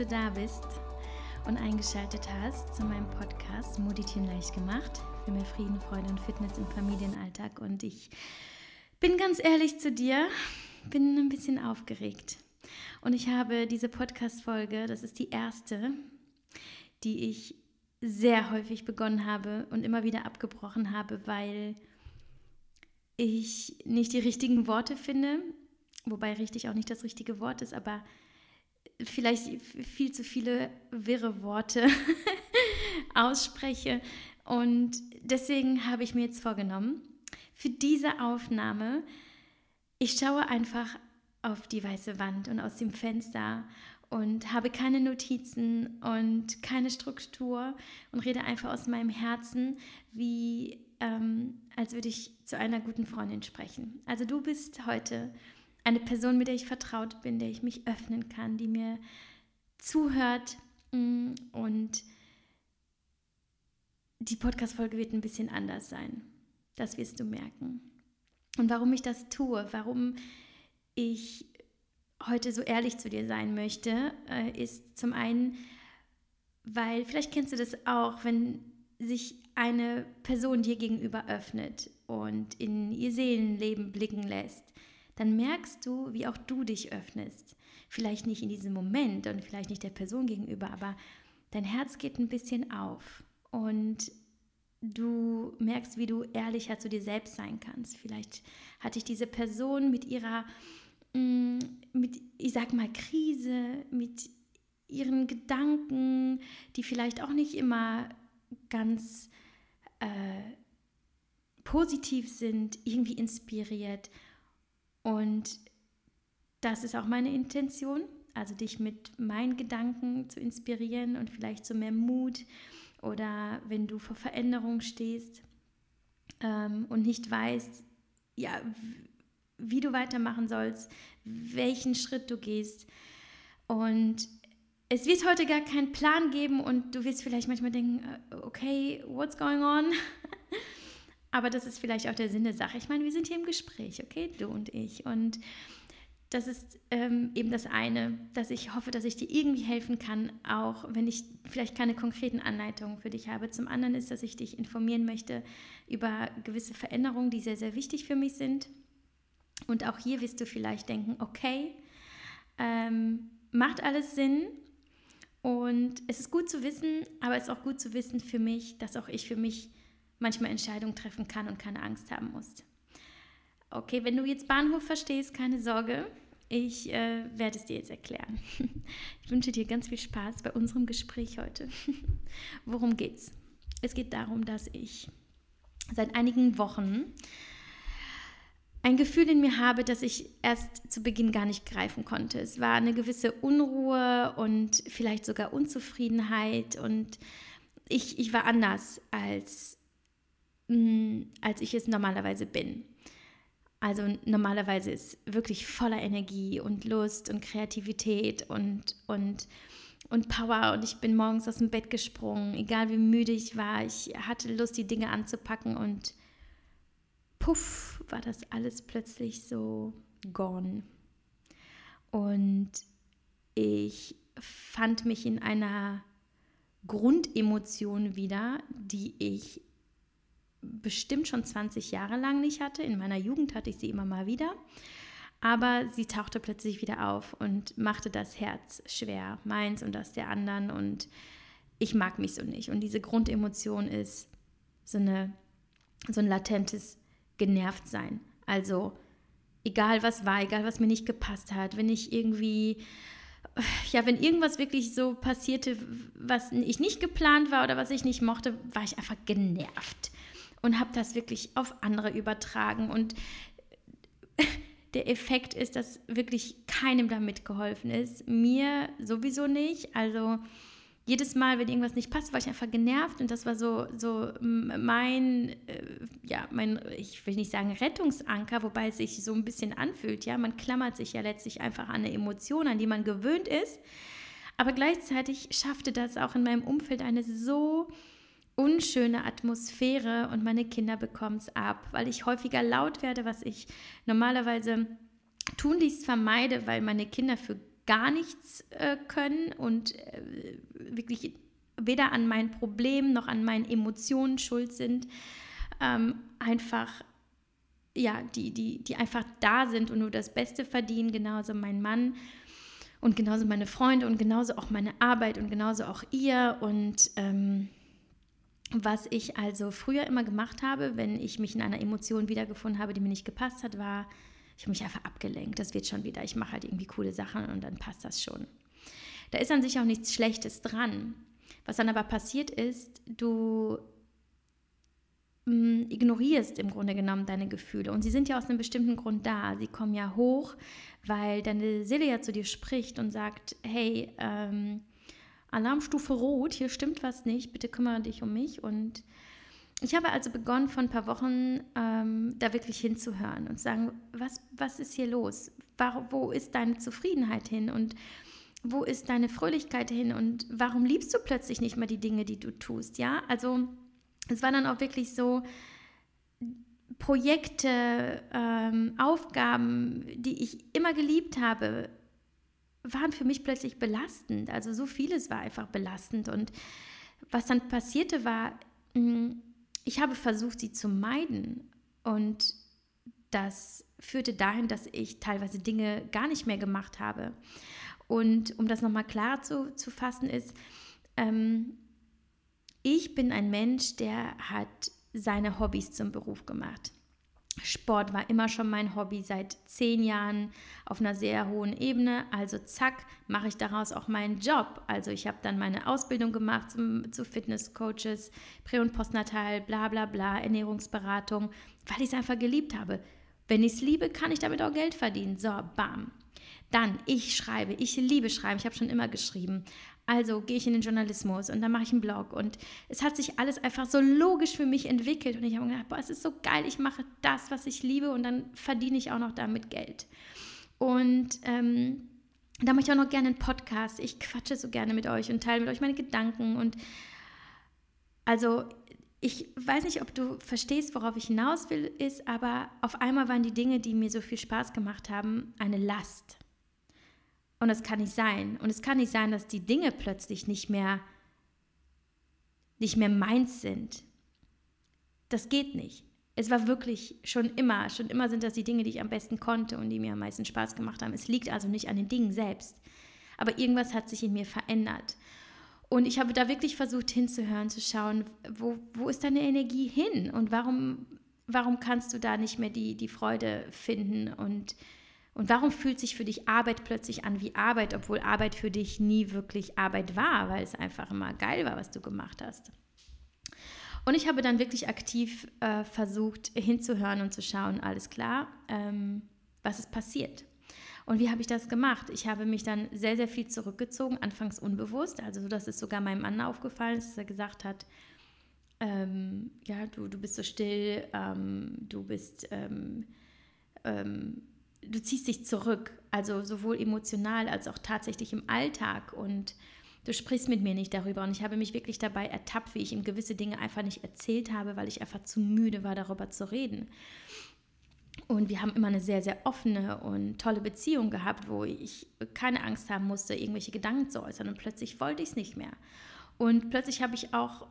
du da bist und eingeschaltet hast zu meinem Podcast Moditeam leicht gemacht für mehr Frieden, Freude und Fitness im Familienalltag. Und ich bin ganz ehrlich zu dir, bin ein bisschen aufgeregt. Und ich habe diese Podcast-Folge, das ist die erste, die ich sehr häufig begonnen habe und immer wieder abgebrochen habe, weil ich nicht die richtigen Worte finde, wobei richtig auch nicht das richtige Wort ist, aber vielleicht viel zu viele wirre Worte ausspreche. Und deswegen habe ich mir jetzt vorgenommen, für diese Aufnahme, ich schaue einfach auf die weiße Wand und aus dem Fenster und habe keine Notizen und keine Struktur und rede einfach aus meinem Herzen, wie ähm, als würde ich zu einer guten Freundin sprechen. Also du bist heute eine Person, mit der ich vertraut bin, der ich mich öffnen kann, die mir zuhört mm, und die Podcast-Folge wird ein bisschen anders sein. Das wirst du merken. Und warum ich das tue, warum ich heute so ehrlich zu dir sein möchte, äh, ist zum einen, weil vielleicht kennst du das auch, wenn sich eine Person dir gegenüber öffnet und in ihr Seelenleben blicken lässt, dann merkst du, wie auch du dich öffnest. Vielleicht nicht in diesem Moment und vielleicht nicht der Person gegenüber, aber dein Herz geht ein bisschen auf und du merkst, wie du ehrlicher zu dir selbst sein kannst. Vielleicht hat dich diese Person mit ihrer Mm, mit, ich sag mal, Krise, mit ihren Gedanken, die vielleicht auch nicht immer ganz äh, positiv sind, irgendwie inspiriert. Und das ist auch meine Intention, also dich mit meinen Gedanken zu inspirieren und vielleicht zu mehr Mut oder wenn du vor Veränderung stehst ähm, und nicht weißt, ja, wie du weitermachen sollst, welchen Schritt du gehst. Und es wird heute gar keinen Plan geben und du wirst vielleicht manchmal denken, äh, okay, what's going on? Aber das ist vielleicht auch der Sinn der Sache. Ich meine, wir sind hier im Gespräch, okay, du und ich. Und das ist ähm, eben das eine, dass ich hoffe, dass ich dir irgendwie helfen kann, auch wenn ich vielleicht keine konkreten Anleitungen für dich habe. Zum anderen ist, dass ich dich informieren möchte über gewisse Veränderungen, die sehr, sehr wichtig für mich sind und auch hier wirst du vielleicht denken, okay, ähm, macht alles Sinn. Und es ist gut zu wissen, aber es ist auch gut zu wissen für mich, dass auch ich für mich manchmal Entscheidungen treffen kann und keine Angst haben muss. Okay, wenn du jetzt Bahnhof verstehst, keine Sorge, ich äh, werde es dir jetzt erklären. Ich wünsche dir ganz viel Spaß bei unserem Gespräch heute. Worum geht's? Es geht darum, dass ich seit einigen Wochen ein Gefühl in mir habe, das ich erst zu Beginn gar nicht greifen konnte. Es war eine gewisse Unruhe und vielleicht sogar Unzufriedenheit und ich, ich war anders, als, als ich es normalerweise bin. Also normalerweise ist wirklich voller Energie und Lust und Kreativität und, und, und Power und ich bin morgens aus dem Bett gesprungen, egal wie müde ich war, ich hatte Lust, die Dinge anzupacken und puff, war das alles plötzlich so gone. Und ich fand mich in einer Grundemotion wieder, die ich bestimmt schon 20 Jahre lang nicht hatte. In meiner Jugend hatte ich sie immer mal wieder. Aber sie tauchte plötzlich wieder auf und machte das Herz schwer, meins und das der anderen. Und ich mag mich so nicht. Und diese Grundemotion ist so, eine, so ein latentes genervt sein. Also egal was war, egal was mir nicht gepasst hat, wenn ich irgendwie, ja, wenn irgendwas wirklich so passierte, was ich nicht geplant war oder was ich nicht mochte, war ich einfach genervt und habe das wirklich auf andere übertragen. Und der Effekt ist, dass wirklich keinem damit geholfen ist. Mir sowieso nicht. Also jedes Mal, wenn irgendwas nicht passt, war ich einfach genervt und das war so, so mein, äh, ja, mein, ich will nicht sagen Rettungsanker, wobei es sich so ein bisschen anfühlt, ja, man klammert sich ja letztlich einfach an eine Emotion, an die man gewöhnt ist, aber gleichzeitig schaffte das auch in meinem Umfeld eine so unschöne Atmosphäre und meine Kinder bekommen es ab, weil ich häufiger laut werde, was ich normalerweise tunlichst vermeide, weil meine Kinder für gar nichts äh, können und äh, wirklich weder an meinen Problemen noch an meinen Emotionen schuld sind, ähm, einfach ja, die, die, die einfach da sind und nur das Beste verdienen, genauso mein Mann und genauso meine Freunde und genauso auch meine Arbeit und genauso auch ihr. Und ähm, was ich also früher immer gemacht habe, wenn ich mich in einer Emotion wiedergefunden habe, die mir nicht gepasst hat, war, ich habe mich einfach abgelenkt. Das wird schon wieder. Ich mache halt irgendwie coole Sachen und dann passt das schon. Da ist an sich auch nichts Schlechtes dran. Was dann aber passiert ist, du mh, ignorierst im Grunde genommen deine Gefühle. Und sie sind ja aus einem bestimmten Grund da. Sie kommen ja hoch, weil deine Seele ja zu dir spricht und sagt, hey, ähm, Alarmstufe rot, hier stimmt was nicht, bitte kümmere dich um mich. Und ich habe also begonnen, vor ein paar Wochen ähm, da wirklich hinzuhören und zu sagen, was, was ist hier los? Wo, wo ist deine Zufriedenheit hin? Und wo ist deine Fröhlichkeit hin? Und warum liebst du plötzlich nicht mehr die Dinge, die du tust? Ja, also es war dann auch wirklich so, Projekte, ähm, Aufgaben, die ich immer geliebt habe, waren für mich plötzlich belastend. Also so vieles war einfach belastend. Und was dann passierte war, mm, ich habe versucht, sie zu meiden. Und das führte dahin, dass ich teilweise Dinge gar nicht mehr gemacht habe. Und um das nochmal klar zu, zu fassen, ist, ähm, ich bin ein Mensch, der hat seine Hobbys zum Beruf gemacht. Sport war immer schon mein Hobby seit zehn Jahren auf einer sehr hohen Ebene. Also zack, mache ich daraus auch meinen Job. Also ich habe dann meine Ausbildung gemacht zum, zu Fitnesscoaches, Prä- und Postnatal, bla bla bla, Ernährungsberatung, weil ich es einfach geliebt habe. Wenn ich es liebe, kann ich damit auch Geld verdienen. So, bam. Dann, ich schreibe, ich liebe Schreiben, ich habe schon immer geschrieben. Also gehe ich in den Journalismus und dann mache ich einen Blog. Und es hat sich alles einfach so logisch für mich entwickelt. Und ich habe gedacht, boah, es ist so geil, ich mache das, was ich liebe und dann verdiene ich auch noch damit Geld. Und ähm, da mache ich auch noch gerne einen Podcast. Ich quatsche so gerne mit euch und teile mit euch meine Gedanken. Und also ich weiß nicht, ob du verstehst, worauf ich hinaus will, ist, aber auf einmal waren die Dinge, die mir so viel Spaß gemacht haben, eine Last. Und das kann nicht sein. Und es kann nicht sein, dass die Dinge plötzlich nicht mehr, nicht mehr meins sind. Das geht nicht. Es war wirklich schon immer, schon immer sind das die Dinge, die ich am besten konnte und die mir am meisten Spaß gemacht haben. Es liegt also nicht an den Dingen selbst. Aber irgendwas hat sich in mir verändert. Und ich habe da wirklich versucht hinzuhören, zu schauen, wo, wo ist deine Energie hin und warum, warum kannst du da nicht mehr die, die Freude finden und und warum fühlt sich für dich Arbeit plötzlich an wie Arbeit, obwohl Arbeit für dich nie wirklich Arbeit war, weil es einfach immer geil war, was du gemacht hast? Und ich habe dann wirklich aktiv äh, versucht hinzuhören und zu schauen, alles klar, ähm, was ist passiert? Und wie habe ich das gemacht? Ich habe mich dann sehr, sehr viel zurückgezogen, anfangs unbewusst, also so, dass es sogar meinem Mann aufgefallen ist, dass er gesagt hat, ähm, ja, du, du bist so still, ähm, du bist ähm, ähm du ziehst dich zurück, also sowohl emotional als auch tatsächlich im Alltag und du sprichst mit mir nicht darüber. Und ich habe mich wirklich dabei ertappt, wie ich ihm gewisse Dinge einfach nicht erzählt habe, weil ich einfach zu müde war, darüber zu reden. Und wir haben immer eine sehr, sehr offene und tolle Beziehung gehabt, wo ich keine Angst haben musste, irgendwelche Gedanken zu äußern. Und plötzlich wollte ich es nicht mehr. Und plötzlich habe ich auch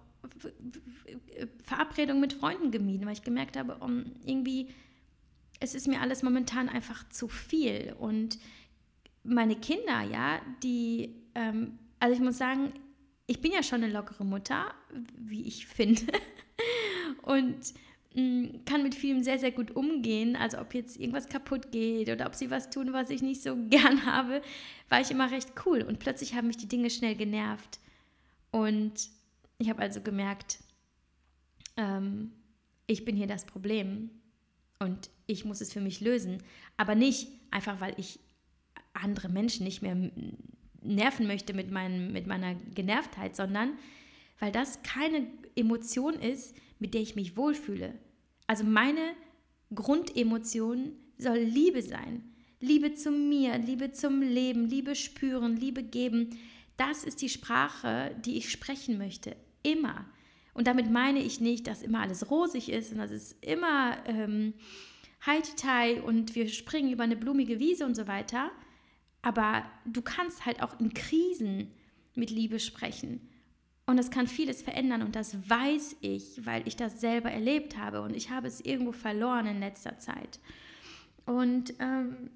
Verabredungen mit Freunden gemieden, weil ich gemerkt habe, um, irgendwie es ist mir alles momentan einfach zu viel. Und meine Kinder, ja, die, ähm, also ich muss sagen, ich bin ja schon eine lockere Mutter, wie ich finde. Und mh, mm, kann mit vielem sehr, sehr gut umgehen. Also ob jetzt irgendwas kaputt geht oder ob sie was tun, was ich nicht so gern habe, war ich immer recht cool. Und plötzlich haben mich die Dinge schnell genervt. Und ich habe also gemerkt, ähm, ich bin hier das Problem. Und ich muss es für mich lösen. Aber nicht einfach, weil ich andere Menschen nicht mehr nerven möchte mit, meinem, mit meiner Genervtheit, sondern weil das keine Emotion ist, mit der ich mich wohlfühle. Also meine Grundemotion soll Liebe sein. Liebe zu mir, Liebe zum Leben, Liebe spüren, Liebe geben. Das ist die Sprache, die ich sprechen möchte. Immer. Und damit meine ich nicht, dass immer alles rosig ist und dass es immer ähm, Haiti und wir springen über eine blumige Wiese und so weiter. Aber du kannst halt auch in Krisen mit Liebe sprechen. Und das kann vieles verändern und das weiß ich, weil ich das selber erlebt habe und ich habe es irgendwo verloren in letzter Zeit. Und, ähm,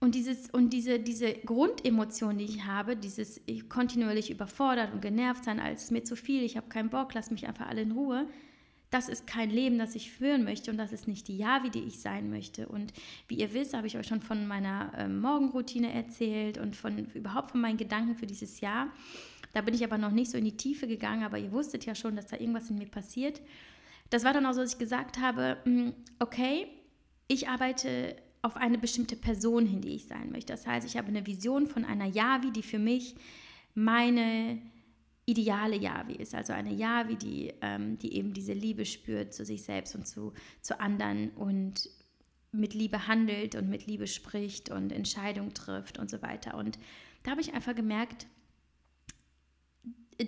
und, dieses, und diese, diese Grundemotion, die ich habe, dieses kontinuierlich überfordert und genervt sein, als mir zu viel, ich habe keinen Bock, lass mich einfach alle in Ruhe, das ist kein Leben, das ich führen möchte und das ist nicht die Javi, die ich sein möchte. Und wie ihr wisst, habe ich euch schon von meiner äh, Morgenroutine erzählt und von überhaupt von meinen Gedanken für dieses Jahr. Da bin ich aber noch nicht so in die Tiefe gegangen, aber ihr wusstet ja schon, dass da irgendwas in mir passiert. Das war dann auch so, dass ich gesagt habe, hm, okay, ich arbeite auf eine bestimmte Person hin, die ich sein möchte. Das heißt, ich habe eine Vision von einer Yavi, die für mich meine ideale Yavi ist. Also eine Yavi, die, ähm, die eben diese Liebe spürt zu sich selbst und zu, zu anderen und mit Liebe handelt und mit Liebe spricht und Entscheidungen trifft und so weiter. Und da habe ich einfach gemerkt,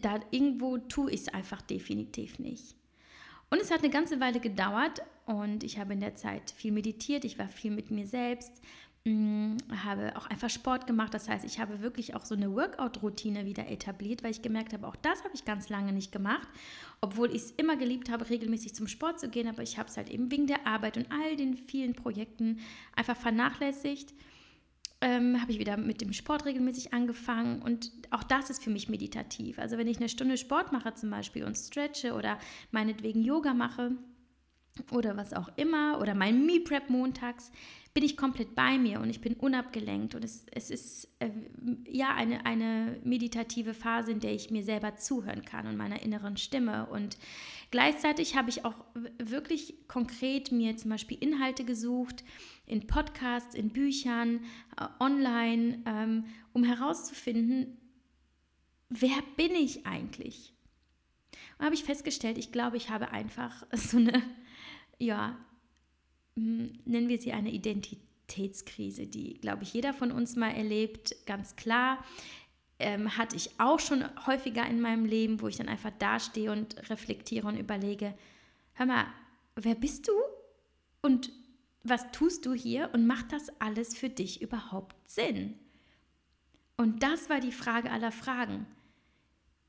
da irgendwo tue ich es einfach definitiv nicht. Und es hat eine ganze Weile gedauert und ich habe in der Zeit viel meditiert, ich war viel mit mir selbst, mm, habe auch einfach Sport gemacht. Das heißt, ich habe wirklich auch so eine Workout-Routine wieder etabliert, weil ich gemerkt habe, auch das habe ich ganz lange nicht gemacht, obwohl ich es immer geliebt habe, regelmäßig zum Sport zu gehen, aber ich habe es halt eben wegen der Arbeit und all den vielen Projekten einfach vernachlässigt ähm, habe ich wieder mit dem Sport regelmäßig angefangen und auch das ist für mich meditativ. Also wenn ich eine Stunde Sport mache zum Beispiel und stretche oder meinetwegen Yoga mache oder was auch immer oder mein Me-Prep montags, bin ich komplett bei mir und ich bin unabgelenkt und es, es ist äh, ja eine, eine meditative Phase, in der ich mir selber zuhören kann und meiner inneren Stimme und gleichzeitig habe ich auch wirklich konkret mir zum Beispiel Inhalte gesucht, in Podcasts, in Büchern, äh, online, ähm, um herauszufinden, wer bin ich eigentlich? Und habe ich festgestellt, ich glaube, ich habe einfach so eine, ja, hm, nennen wir sie eine Identitätskrise, die, glaube ich, jeder von uns mal erlebt, ganz klar. Ähm, hatte ich auch schon häufiger in meinem Leben, wo ich dann einfach dastehe und reflektiere und überlege, hör mal, wer bist du? Und was tust du hier und macht das alles für dich überhaupt Sinn? Und das war die Frage aller Fragen.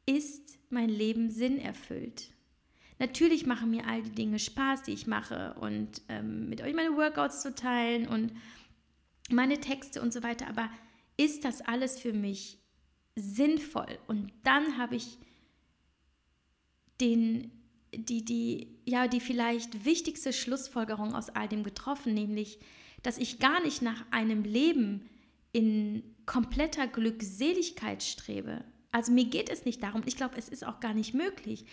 Ist mein Leben sinnerfüllt? Natürlich machen mir all die Dinge Spaß, die ich mache und ähm, mit euch meine Workouts zu teilen und meine Texte und so weiter, aber ist das alles für mich sinnvoll? Und dann habe ich den die, die, ja, die vielleicht wichtigste Schlussfolgerung aus all dem getroffen, nämlich, dass ich gar nicht nach einem Leben in kompletter Glückseligkeit strebe. Also mir geht es nicht darum, ich glaube, es ist auch gar nicht möglich,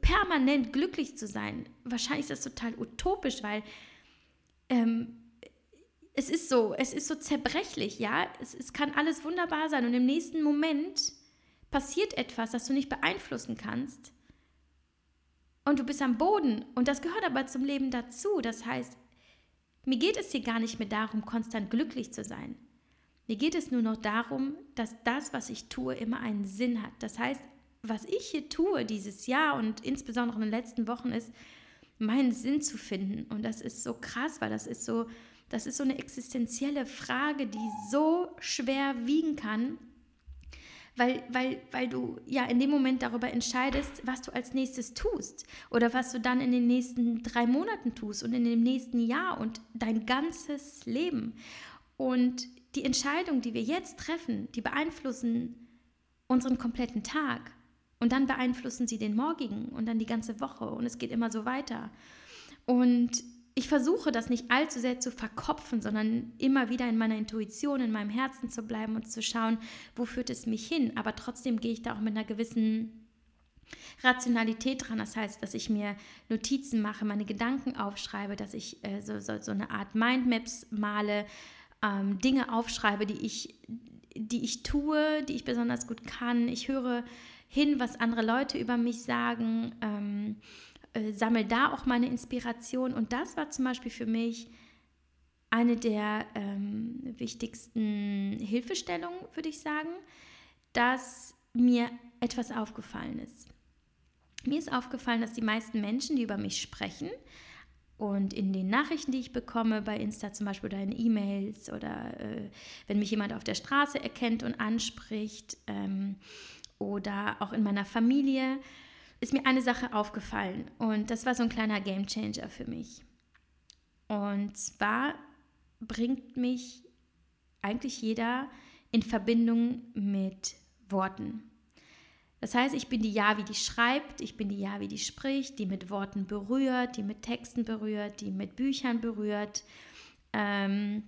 permanent glücklich zu sein. Wahrscheinlich ist das total utopisch, weil ähm, es ist so, es ist so zerbrechlich, ja. Es, es kann alles wunderbar sein und im nächsten Moment passiert etwas, das du nicht beeinflussen kannst und du bist am Boden. Und das gehört aber zum Leben dazu. Das heißt, mir geht es hier gar nicht mehr darum, konstant glücklich zu sein. Mir geht es nur noch darum, dass das, was ich tue, immer einen Sinn hat. Das heißt, was ich hier tue dieses Jahr und insbesondere in den letzten Wochen ist, meinen Sinn zu finden. Und das ist so krass, weil das ist so, das ist so eine existenzielle Frage, die so schwer wiegen kann weil, weil, weil du ja in dem Moment darüber entscheidest, was du als nächstes tust oder was du dann in den nächsten drei Monaten tust und in dem nächsten Jahr und dein ganzes Leben. Und die Entscheidungen, die wir jetzt treffen, die beeinflussen unseren kompletten Tag und dann beeinflussen sie den morgigen und dann die ganze Woche und es geht immer so weiter. Und ich versuche das nicht allzu sehr zu verkopfen, sondern immer wieder in meiner Intuition, in meinem Herzen zu bleiben und zu schauen, wo führt es mich hin. Aber trotzdem gehe ich da auch mit einer gewissen Rationalität dran. Das heißt, dass ich mir Notizen mache, meine Gedanken aufschreibe, dass ich äh, so, so, so, eine Art Mindmaps male, ähm, Dinge aufschreibe, die ich, die ich tue, die ich besonders gut kann. Ich höre hin, was andere Leute über mich sagen. Ähm, äh, sammle da auch meine Inspiration. Und das war zum Beispiel für mich eine der ähm, wichtigsten Hilfestellungen, würde ich sagen, dass mir etwas aufgefallen ist. Mir ist aufgefallen, dass die meisten Menschen, die über mich sprechen, Und in den Nachrichten, die ich bekomme, bei Insta zum Beispiel oder in E-Mails oder äh, wenn mich jemand auf der Straße erkennt und anspricht ähm, oder auch in meiner Familie, ist mir eine Sache aufgefallen. Und das war so ein kleiner Game Changer für mich. Und zwar bringt mich eigentlich jeder in Verbindung mit Worten. Das heißt, ich bin die Javi, die schreibt, ich bin die Javi, die spricht, die mit Worten berührt, die mit Texten berührt, die mit Büchern berührt, ähm,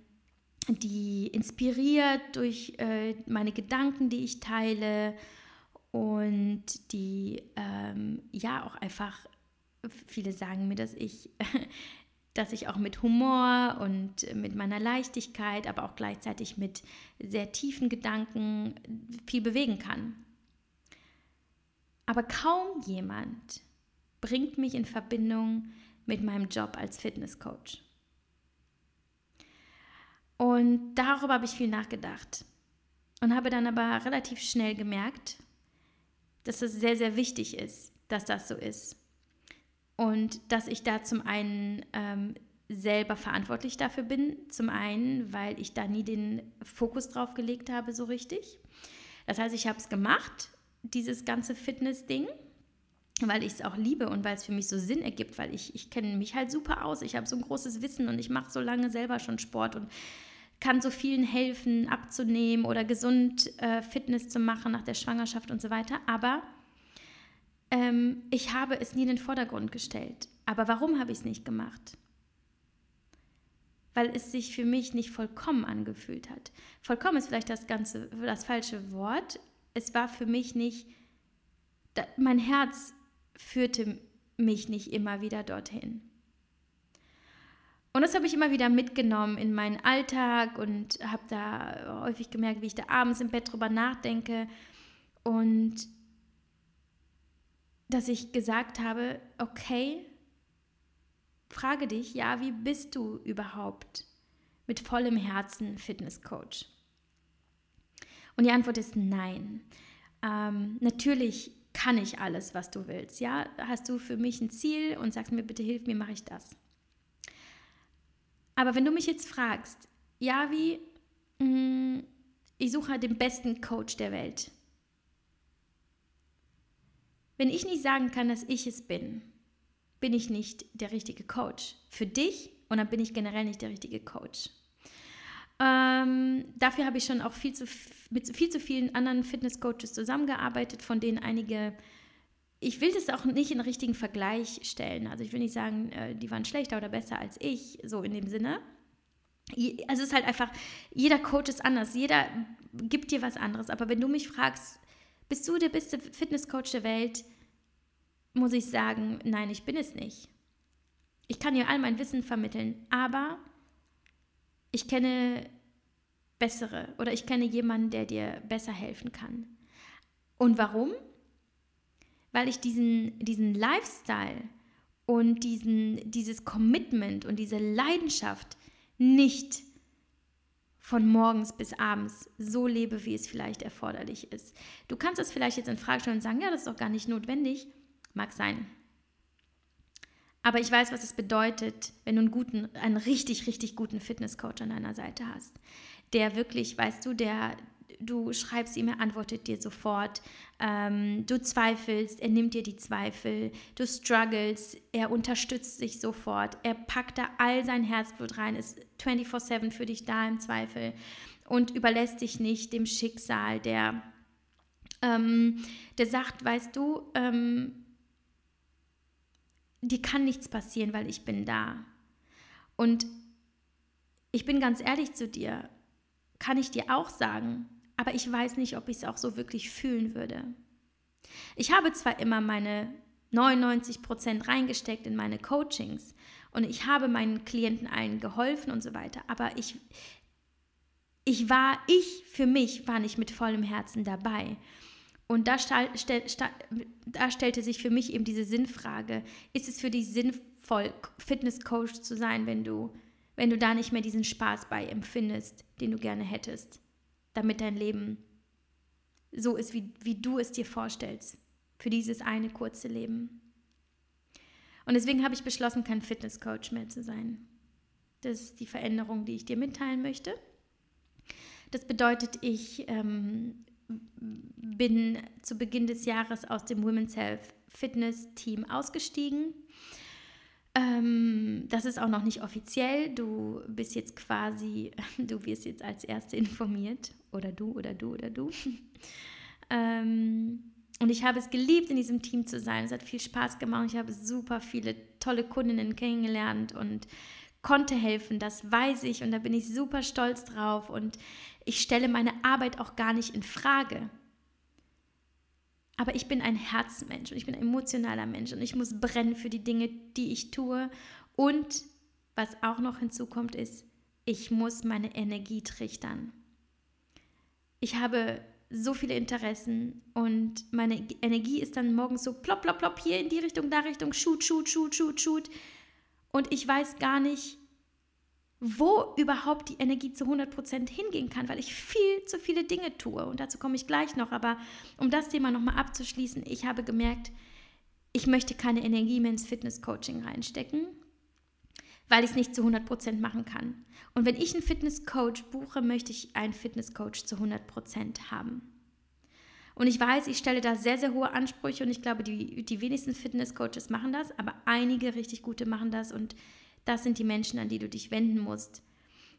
die inspiriert durch äh, meine Gedanken, die ich teile und die ähm, ja auch einfach, viele sagen mir, dass ich, dass ich auch mit Humor und mit meiner Leichtigkeit, aber auch gleichzeitig mit sehr tiefen Gedanken viel bewegen kann. Aber kaum jemand bringt mich in Verbindung mit meinem Job als Fitnesscoach. Und darüber habe ich viel nachgedacht und habe dann aber relativ schnell gemerkt, dass es sehr, sehr wichtig ist, dass das so ist. Und dass ich da zum einen ähm, selber verantwortlich dafür bin. Zum einen, weil ich da nie den Fokus drauf gelegt habe, so richtig. Das heißt, ich habe es gemacht dieses ganze Fitness-Ding, weil ich es auch liebe und weil es für mich so Sinn ergibt, weil ich, ich kenne mich halt super aus. Ich habe so ein großes Wissen und ich mache so lange selber schon Sport und kann so vielen helfen, abzunehmen oder gesund äh, Fitness zu machen nach der Schwangerschaft und so weiter. Aber ähm, ich habe es nie in den Vordergrund gestellt. Aber warum habe ich es nicht gemacht? Weil es sich für mich nicht vollkommen angefühlt hat. Vollkommen ist vielleicht das ganze, das falsche Wort es war für mich nicht, mein Herz führte mich nicht immer wieder dorthin. Und das habe ich immer wieder mitgenommen in meinen Alltag und habe da häufig gemerkt, wie ich da abends im Bett drüber nachdenke und dass ich gesagt habe, okay, frage dich, ja, wie bist du überhaupt mit vollem Herzen Fitnesscoach? Und die Antwort ist nein. Ähm, natürlich kann ich alles, was du willst. Ja, hast du für mich ein Ziel und sagst mir bitte hilf mir, mache ich das. Aber wenn du mich jetzt fragst, ja, wie mh, mm, ich suche den besten Coach der Welt. Wenn ich nicht sagen kann, dass ich es bin, bin ich nicht der richtige Coach für dich und dann bin ich generell nicht der richtige Coach. Ähm, dafür habe ich schon auch viel zu, mit viel zu vielen anderen Fitnesscoaches zusammengearbeitet, von denen einige, ich will das auch nicht in richtigen Vergleich stellen. Also ich will nicht sagen, äh, die waren schlechter oder besser als ich, so in dem Sinne. Also es ist halt einfach, jeder Coach ist anders, jeder gibt dir was anderes. Aber wenn du mich fragst, bist du der beste Fitnesscoach der Welt, muss ich sagen, nein, ich bin es nicht. Ich kann dir all mein Wissen vermitteln, aber ich kenne bessere oder ich kenne jemanden, der dir besser helfen kann. Und warum? Weil ich diesen, diesen Lifestyle und diesen, dieses Commitment und diese Leidenschaft nicht von morgens bis abends so lebe, wie es vielleicht erforderlich ist. Du kannst das vielleicht jetzt in Frage stellen und sagen, ja, das ist doch gar nicht notwendig. Mag sein. Aber ich weiß, was es bedeutet, wenn du einen guten, einen richtig, richtig guten Fitnesscoach an deiner Seite hast. Der wirklich, weißt du, der, du schreibst ihm, er antwortet dir sofort. Ähm, du zweifelst, er nimmt dir die Zweifel. Du struggles, er unterstützt dich sofort. Er packt da all sein Herzblut rein, ist 24-7 für dich da im Zweifel und überlässt dich nicht dem Schicksal, der, ähm, der sagt, weißt du, ähm, dir kann nichts passieren, weil ich bin da. Und ich bin ganz ehrlich zu dir, kann ich dir auch sagen, aber ich weiß nicht, ob ich es auch so wirklich fühlen würde. Ich habe zwar immer meine 99 Prozent reingesteckt in meine Coachings und ich habe meinen Klienten allen geholfen und so weiter, aber ich, ich war, ich für mich war nicht mit vollem Herzen dabei. Und da, stell, stell, da stellte sich für mich eben diese Sinnfrage, ist es für dich sinnvoll, Fitnesscoach zu sein, wenn du, wenn du da nicht mehr diesen Spaß bei empfindest, den du gerne hättest, damit dein Leben so ist, wie, wie du es dir vorstellst, für dieses eine kurze Leben. Und deswegen habe ich beschlossen, kein Fitnesscoach mehr zu sein. Das ist die Veränderung, die ich dir mitteilen möchte. Das bedeutet, ich ähm, bin zu Beginn des Jahres aus dem Women's Health Fitness Team ausgestiegen. Ähm, das ist auch noch nicht offiziell. Du bist jetzt quasi, du wirst jetzt als Erste informiert. Oder du, oder du, oder du. ähm, und ich habe es geliebt, in diesem Team zu sein. Es hat viel Spaß gemacht. Ich habe super viele tolle Kundinnen kennengelernt und konnte helfen. Das weiß ich und da bin ich super stolz drauf. Und ich stelle meine Arbeit auch gar nicht in Frage. Aber ich bin ein Herzmensch und ich bin ein emotionaler Mensch und ich muss brennen für die Dinge, die ich tue. Und was auch noch hinzukommt, ist, ich muss meine Energie trichtern. Ich habe so viele Interessen und meine Energie ist dann morgens so plopp, plopp, plopp, hier in die Richtung, da Richtung, shoot, shoot, shoot, shoot, shoot. Und ich weiß gar nicht, wo überhaupt die Energie zu 100% hingehen kann, weil ich viel zu viele Dinge tue. Und dazu komme ich gleich noch. Aber um das Thema nochmal abzuschließen, ich habe gemerkt, ich möchte keine Energie mehr ins Fitness-Coaching reinstecken, weil ich es nicht zu 100% machen kann. Und wenn ich einen Fitness-Coach buche, möchte ich einen Fitness-Coach zu 100% haben. Und ich weiß, ich stelle da sehr, sehr hohe Ansprüche und ich glaube, die, die wenigsten Fitness-Coaches machen das, aber einige richtig gute machen das und das sind die Menschen, an die du dich wenden musst,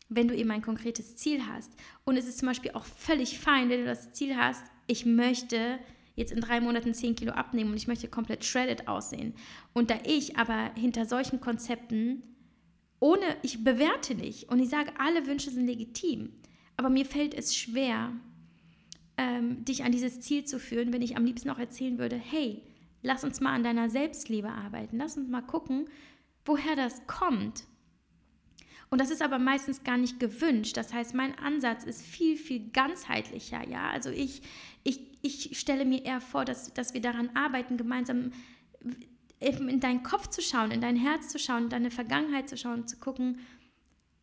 wenn du eben ein konkretes Ziel hast. Und es ist zum Beispiel auch völlig fein, wenn du das Ziel hast, ich möchte jetzt in drei Monaten 10 Kilo abnehmen und ich möchte komplett shredded aussehen. Und da ich aber hinter solchen Konzepten ohne, ich bewerte nicht und ich sage, alle Wünsche sind legitim, aber mir fällt es schwer, ähm, dich an dieses Ziel zu führen, wenn ich am liebsten auch erzählen würde, hey, lass uns mal an deiner Selbstliebe arbeiten, lass uns mal gucken, woher das kommt. Und das ist aber meistens gar nicht gewünscht. Das heißt, mein Ansatz ist viel, viel ganzheitlicher. Ja? Also ich, ich, ich stelle mir eher vor, dass, dass wir daran arbeiten, gemeinsam in deinen Kopf zu schauen, in dein Herz zu schauen, in deine Vergangenheit zu schauen, zu gucken,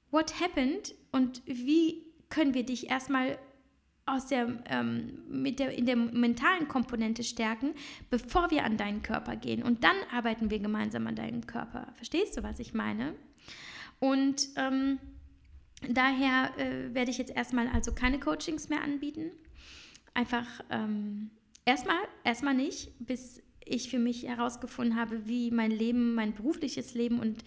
what happened und wie können wir dich erstmal aus der, ähm, mit der, in der mentalen Komponente stärken, bevor wir an deinen Körper gehen. Und dann arbeiten wir gemeinsam an deinem Körper. Verstehst du, was ich meine? Und ähm, daher äh, werde ich jetzt erstmal also keine Coachings mehr anbieten. Einfach ähm, erstmal, erstmal nicht, bis ich für mich herausgefunden habe, wie mein Leben, mein berufliches Leben und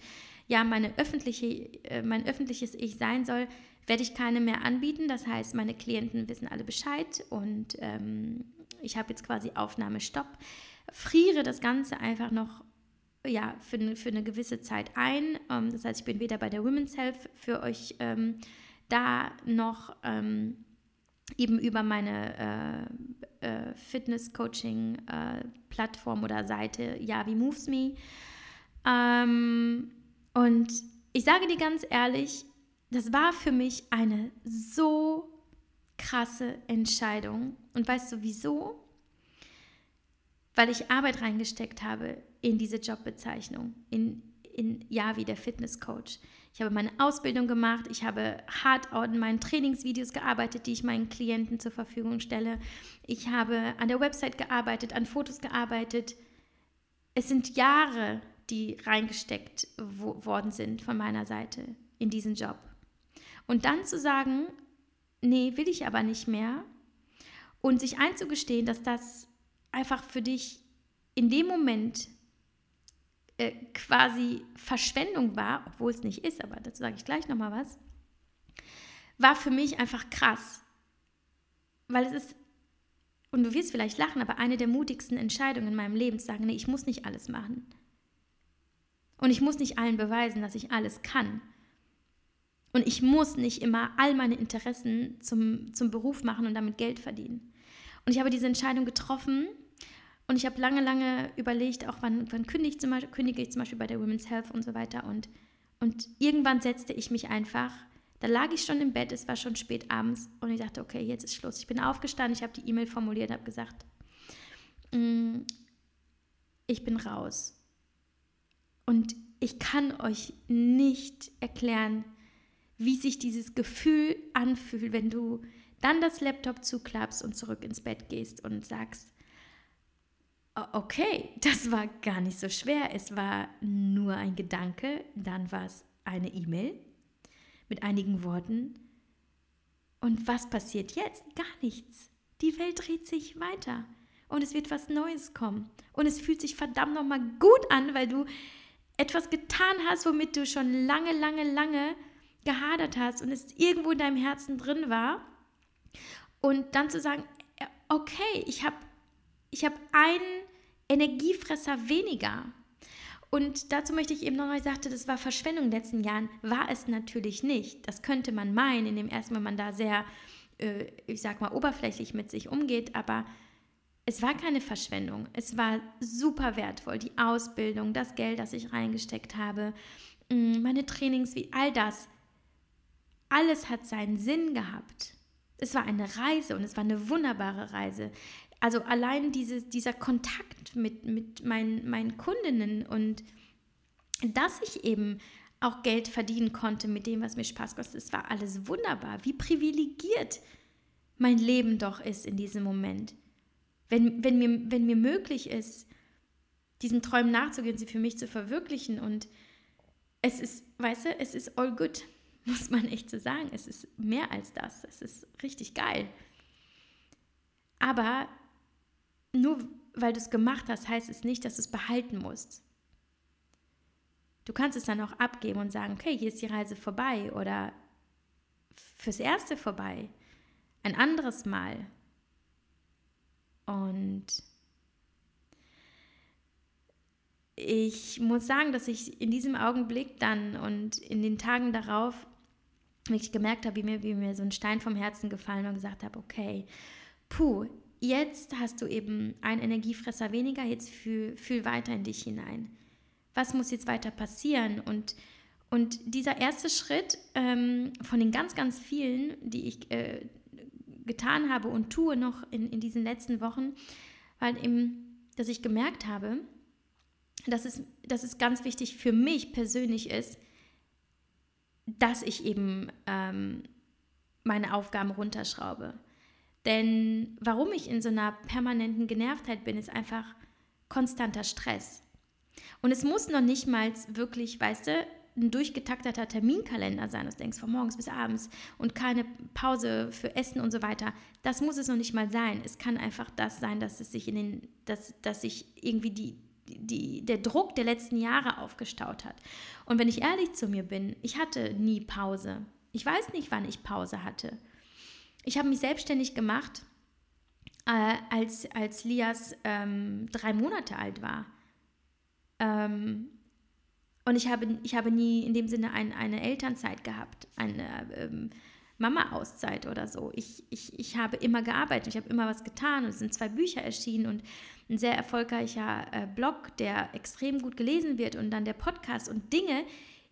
ja, meine öffentliche, äh, mein öffentliches Ich sein soll, werde ich keine mehr anbieten. Das heißt, meine Klienten wissen alle Bescheid und ähm, ich habe jetzt quasi Aufnahmestopp. Friere das Ganze einfach noch ja, für, für eine gewisse Zeit ein. Ähm, das heißt, ich bin weder bei der Women's Health für euch ähm, da noch ähm, eben über meine äh, äh, Fitness-Coaching-Plattform äh, oder Seite Yavi Moves Me. Ähm, und ich sage dir ganz ehrlich, das war für mich eine so krasse Entscheidung. Und weißt du wieso? Weil ich Arbeit reingesteckt habe in diese Jobbezeichnung, in, in Yavi, der Fitnesscoach. Ich habe meine Ausbildung gemacht, ich habe hart an meinen Trainingsvideos gearbeitet, die ich meinen Klienten zur Verfügung stelle. Ich habe an der Website gearbeitet, an Fotos gearbeitet. Es sind Jahre, die reingesteckt worden sind von meiner Seite in diesen Job. Und dann zu sagen, nee, will ich aber nicht mehr. Und sich einzugestehen, dass das einfach für dich in dem Moment äh, quasi Verschwendung war, obwohl es nicht ist, aber dazu sage ich gleich nochmal was, war für mich einfach krass. Weil es ist, und du wirst vielleicht lachen, aber eine der mutigsten Entscheidungen in meinem Leben zu sagen, nee, ich muss nicht alles machen. Und ich muss nicht allen beweisen, dass ich alles kann. Und ich muss nicht immer all meine Interessen zum, zum Beruf machen und damit Geld verdienen. Und ich habe diese Entscheidung getroffen und ich habe lange, lange überlegt, auch wann, wann kündige, ich zum Beispiel, kündige ich zum Beispiel bei der Women's Health und so weiter. Und, und irgendwann setzte ich mich einfach, da lag ich schon im Bett, es war schon spät abends und ich dachte, okay, jetzt ist Schluss. Ich bin aufgestanden, ich habe die E-Mail formuliert, habe gesagt, mm, ich bin raus. Und ich kann euch nicht erklären, wie sich dieses Gefühl anfühlt, wenn du dann das Laptop zuklappst und zurück ins Bett gehst und sagst, okay, das war gar nicht so schwer. Es war nur ein Gedanke, dann war es eine E-Mail mit einigen Worten. Und was passiert jetzt? Gar nichts. Die Welt dreht sich weiter und es wird was Neues kommen. Und es fühlt sich verdammt nochmal gut an, weil du etwas getan hast, womit du schon lange, lange, lange gehadert hast und es irgendwo in deinem Herzen drin war. Und dann zu sagen, okay, ich habe ich hab einen Energiefresser weniger. Und dazu möchte ich eben noch mal sagte, das war Verschwendung in den letzten Jahren. War es natürlich nicht. Das könnte man meinen, in dem ersten Mal man da sehr, äh, ich sag mal, oberflächlich mit sich umgeht. Aber es war keine Verschwendung. Es war super wertvoll. Die Ausbildung, das Geld, das ich reingesteckt habe, mm, meine Trainings, wie all das. Alles hat seinen Sinn gehabt. Es war eine Reise und es war eine wunderbare Reise. Also allein diese, dieser Kontakt mit, mit meinen, meinen Kundinnen und dass ich eben auch Geld verdienen konnte mit dem, was mir Spaß kostet, es war alles wunderbar. Wie privilegiert mein Leben doch ist in diesem Moment. Wenn, wenn, mir, wenn mir möglich ist, diesen Träumen nachzugehen, sie für mich zu verwirklichen und es ist, weißt du, es ist all good, muss man echt so sagen. Es ist mehr als das. Es ist richtig geil. Aber nur weil du es gemacht hast, heißt es nicht, dass du es behalten musst. Du kannst es dann auch abgeben und sagen, okay, hier ist die Reise vorbei oder fürs Erste vorbei, ein anderes Mal. Und ich muss sagen, dass ich in diesem Augenblick dann und in den Tagen darauf wirklich gemerkt habe, wie mir, wie mir so ein Stein vom Herzen gefallen und gesagt habe, okay, puh, jetzt hast du eben einen Energiefresser weniger, jetzt fühl, fühl weiter in dich hinein. Was muss jetzt weiter passieren? Und, und dieser erste Schritt ähm, von den ganz, ganz vielen, die ich äh, getan habe und tue noch in, in diesen letzten Wochen, weil eben, dass ich gemerkt habe, dass es, dass es ganz wichtig für mich persönlich ist, dass ich eben ähm, meine Aufgaben runterschraube. Denn warum ich in so einer permanenten Genervtheit bin, ist einfach konstanter Stress. Und es muss noch nicht mal wirklich, weißt du, ein durchgetakteter Terminkalender sein, dass du denkst, von morgens bis abends und keine Pause für Essen und so weiter. Das muss es noch nicht mal sein. Es kann einfach das sein, dass es sich in den, dass, dass sich irgendwie die, die, der Druck der letzten Jahre aufgestaut hat. Und wenn ich ehrlich zu mir bin, ich hatte nie Pause. Ich weiß nicht, wann ich Pause hatte. Ich habe mich selbstständig gemacht, äh, als, als Lias ähm, drei Monate alt war. Ähm, und ich habe, ich habe nie in dem Sinne ein, eine Elternzeit gehabt, eine ähm, Mama-Auszeit oder so. Ich, ich, ich habe immer gearbeitet, ich habe immer was getan und es sind zwei Bücher erschienen und ein sehr erfolgreicher äh, Blog, der extrem gut gelesen wird und dann der Podcast und Dinge,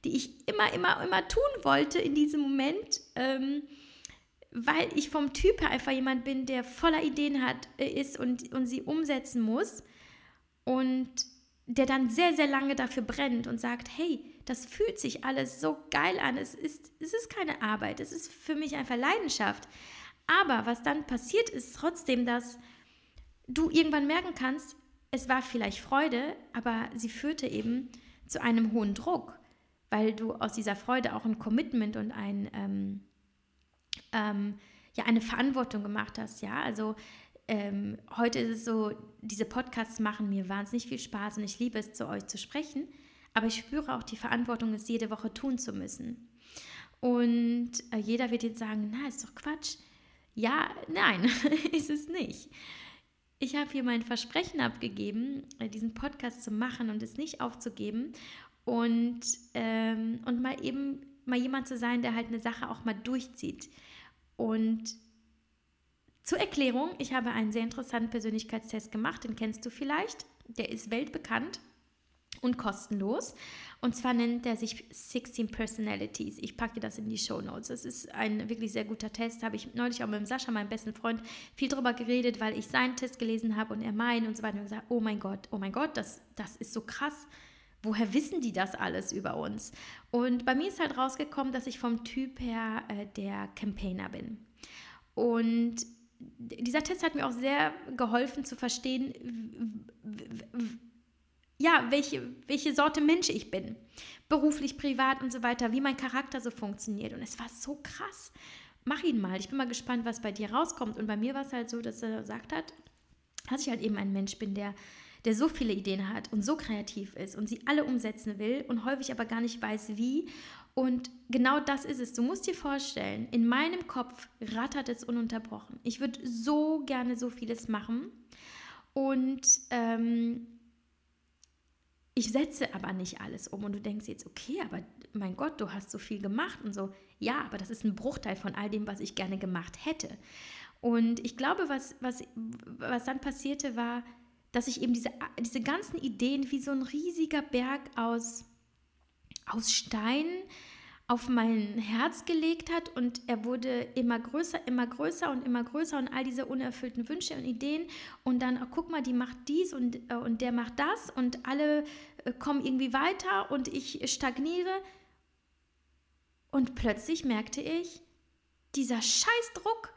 die ich immer, immer, immer tun wollte in diesem Moment. Ähm, weil ich vom Typ her einfach jemand bin, der voller Ideen hat, äh, ist und, und sie umsetzen muss und der dann sehr, sehr lange dafür brennt und sagt, hey, das fühlt sich alles so geil an, es ist, es ist keine Arbeit, es ist für mich einfach Leidenschaft. Aber was dann passiert ist trotzdem, dass du irgendwann merken kannst, es war vielleicht Freude, aber sie führte eben zu einem hohen Druck, weil du aus dieser Freude auch ein Commitment und ein... Ähm, ähm, ja eine Verantwortung gemacht hast. Ja, also ähm, heute ist es so, diese Podcasts machen mir wahnsinnig viel Spaß und ich liebe es, zu euch zu sprechen. Aber ich spüre auch die Verantwortung, es jede Woche tun zu müssen. Und äh, jeder wird jetzt sagen, na, ist doch Quatsch. Ja, nein, ist es nicht. Ich habe hier mein Versprechen abgegeben, äh, diesen Podcast zu machen und es nicht aufzugeben und, ähm, und mal eben mal jemand zu sein, der halt eine Sache auch mal durchzieht. Und zur Erklärung, ich habe einen sehr interessanten Persönlichkeitstest gemacht, den kennst du vielleicht. Der ist weltbekannt und kostenlos. Und zwar nennt er sich 16 Personalities. Ich packe dir das in die Show Notes. Das ist ein wirklich sehr guter Test. Habe ich neulich auch mit Sascha, meinem besten Freund, viel darüber geredet, weil ich seinen Test gelesen habe und er meinen und so weiter. Und gesagt, oh mein Gott, oh mein Gott, das, das ist so krass woher wissen die das alles über uns? Und bei mir ist halt rausgekommen, dass ich vom Typ her äh, der Campaigner bin. Und dieser Test hat mir auch sehr geholfen zu verstehen, ja, welche, welche Sorte Mensch ich bin. Beruflich, privat und so weiter, wie mein Charakter so funktioniert. Und es war so krass. Mach ihn mal. Ich bin mal gespannt, was bei dir rauskommt. Und bei mir war es halt so, dass er gesagt hat, dass ich halt eben ein Mensch bin, der, der so viele Ideen hat und so kreativ ist und sie alle umsetzen will und häufig aber gar nicht weiß, wie. Und genau das ist es. Du musst dir vorstellen, in meinem Kopf rattert es ununterbrochen. Ich würde so gerne so vieles machen. Und ähm, ich setze aber nicht alles um. Und du denkst jetzt, okay, aber mein Gott, du hast so viel gemacht und so. Ja, aber das ist ein Bruchteil von all dem, was ich gerne gemacht hätte. Und ich glaube, was, was, was dann passierte, war, dass ich eben diese, diese ganzen Ideen wie so ein riesiger Berg aus, aus Stein auf mein Herz gelegt hat und er wurde immer größer, immer größer und immer größer und all diese unerfüllten Wünsche und Ideen und dann, oh, guck mal, die macht dies und, äh, und der macht das und alle äh, kommen irgendwie weiter und ich stagniere. Und plötzlich merkte ich, dieser Scheißdruck,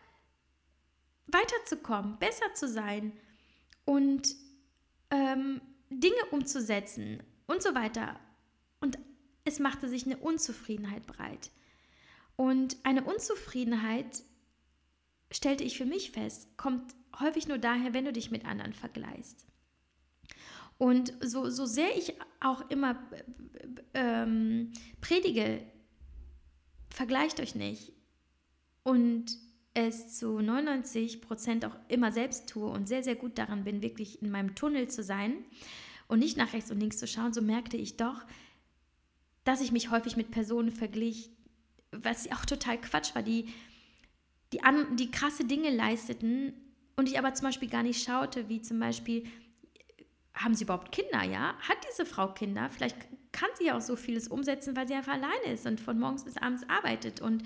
weiterzukommen, besser zu sein und ähm, Dinge umzusetzen und so weiter. Und es machte sich eine Unzufriedenheit breit. Und eine Unzufriedenheit, stellte ich für mich fest, kommt häufig nur daher, wenn du dich mit anderen vergleichst. Und so, so sehr ich auch immer ähm, predige, vergleicht euch nicht. Und es zu 99 Prozent auch immer selbst tue und sehr, sehr gut daran bin, wirklich in meinem Tunnel zu sein und nicht nach rechts und links zu schauen, so merkte ich doch, dass ich mich häufig mit Personen verglich, was auch total Quatsch war, die, die, an, die krasse Dinge leisteten und ich aber zum Beispiel gar nicht schaute, wie zum Beispiel, haben sie überhaupt Kinder, ja? Hat diese Frau Kinder? Vielleicht kann sie ja auch so vieles umsetzen, weil sie einfach alleine ist und von morgens bis abends arbeitet und